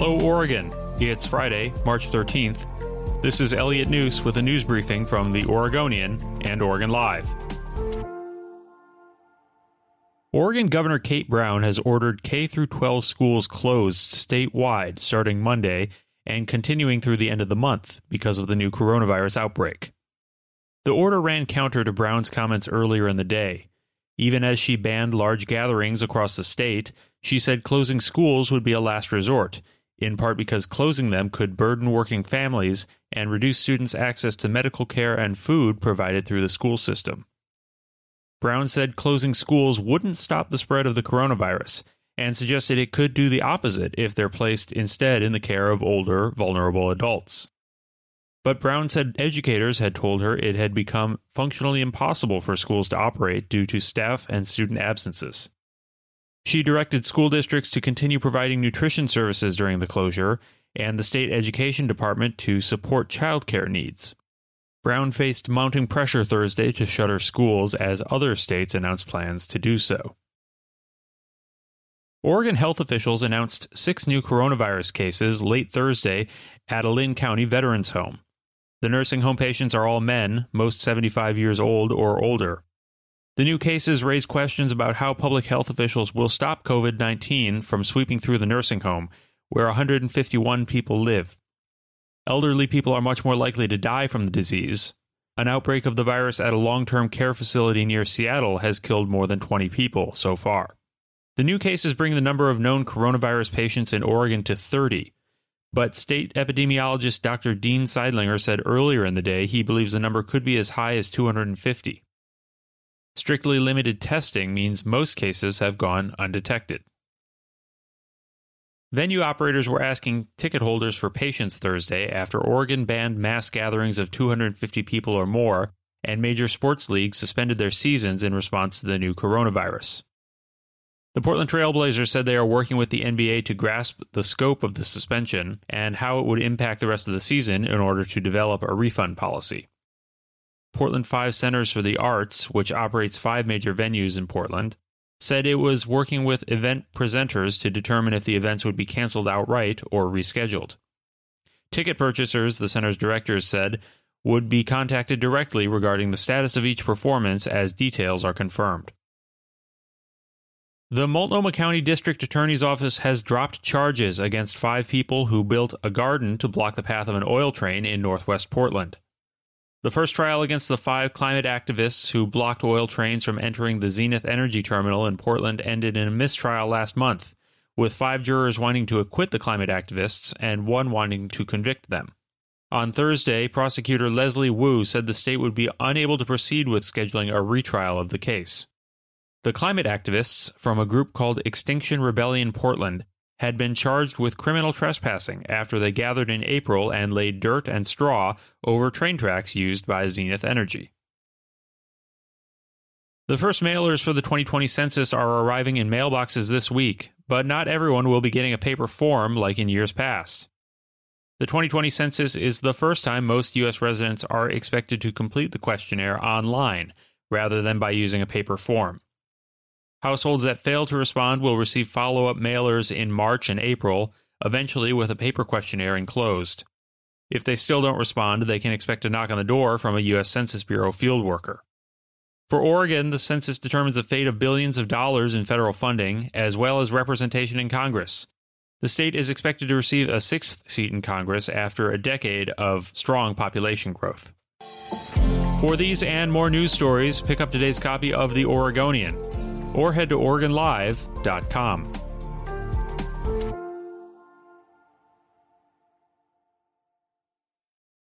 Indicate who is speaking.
Speaker 1: Hello, Oregon. It's Friday, March 13th. This is Elliot Njus with a news briefing from the Oregonian and Oregon Live. Oregon Governor Kate Brown has ordered K through 12 schools closed statewide starting Monday and continuing through the end of the month because of the new coronavirus outbreak. The order ran counter to Brown's comments earlier in the day. Even as she banned large gatherings across the state, she said closing schools would be a last resort, in part because closing them could burden working families and reduce students' access to medical care and food provided through the school system. Brown said closing schools wouldn't stop the spread of the coronavirus and suggested it could do the opposite if they're placed instead in the care of older, vulnerable adults. But Brown said educators had told her it had become functionally impossible for schools to operate due to staff and student absences. She directed school districts to continue providing nutrition services during the closure and the state education department to support childcare needs. Brown faced mounting pressure Thursday to shutter schools as other states announced plans to do so. Oregon health officials announced six new coronavirus cases late Thursday at a Linn County veterans home. The nursing home patients are all men, most 75 years old or older. The new cases raise questions about how public health officials will stop COVID 19 from sweeping through the nursing home, where 151 people live. Elderly people are much more likely to die from the disease. An outbreak of the virus at a long term care facility near Seattle has killed more than 20 people so far. The new cases bring the number of known coronavirus patients in Oregon to 30, but state epidemiologist Dr. Dean Sidelinger said earlier in the day he believes the number could be as high as 250. Strictly limited testing means most cases have gone undetected. Venue operators were asking ticket holders for patience Thursday after Oregon banned mass gatherings of 250 people or more, and major sports leagues suspended their seasons in response to the new coronavirus. The Portland Trailblazers said they are working with the NBA to grasp the scope of the suspension and how it would impact the rest of the season in order to develop a refund policy. Portland Five Centers for the Arts, which operates five major venues in Portland, said it was working with event presenters to determine if the events would be canceled outright or rescheduled. Ticket purchasers, the center's directors said, would be contacted directly regarding the status of each performance as details are confirmed. The Multnomah County District Attorney's Office has dropped charges against five people who built a garden to block the path of an oil train in northwest Portland. The first trial against the five climate activists who blocked oil trains from entering the Zenith Energy Terminal in Portland ended in a mistrial last month, with five jurors wanting to acquit the climate activists and one wanting to convict them. On Thursday, prosecutor Leslie Wu said the state would be unable to proceed with scheduling a retrial of the case. The climate activists from a group called Extinction Rebellion Portland had been charged with criminal trespassing after they gathered in April and laid dirt and straw over train tracks used by Zenith Energy. The first mailers for the 2020 census are arriving in mailboxes this week, but not everyone will be getting a paper form like in years past. The 2020 census is the first time most U.S. residents are expected to complete the questionnaire online rather than by using a paper form. Households that fail to respond will receive follow up mailers in March and April, eventually with a paper questionnaire enclosed. If they still don't respond, they can expect a knock on the door from a U.S. Census Bureau field worker. For Oregon, the census determines the fate of billions of dollars in federal funding, as well as representation in Congress. The state is expected to receive a sixth seat in Congress after a decade of strong population growth. For these and more news stories, pick up today's copy of The Oregonian or head to OregonLive.com.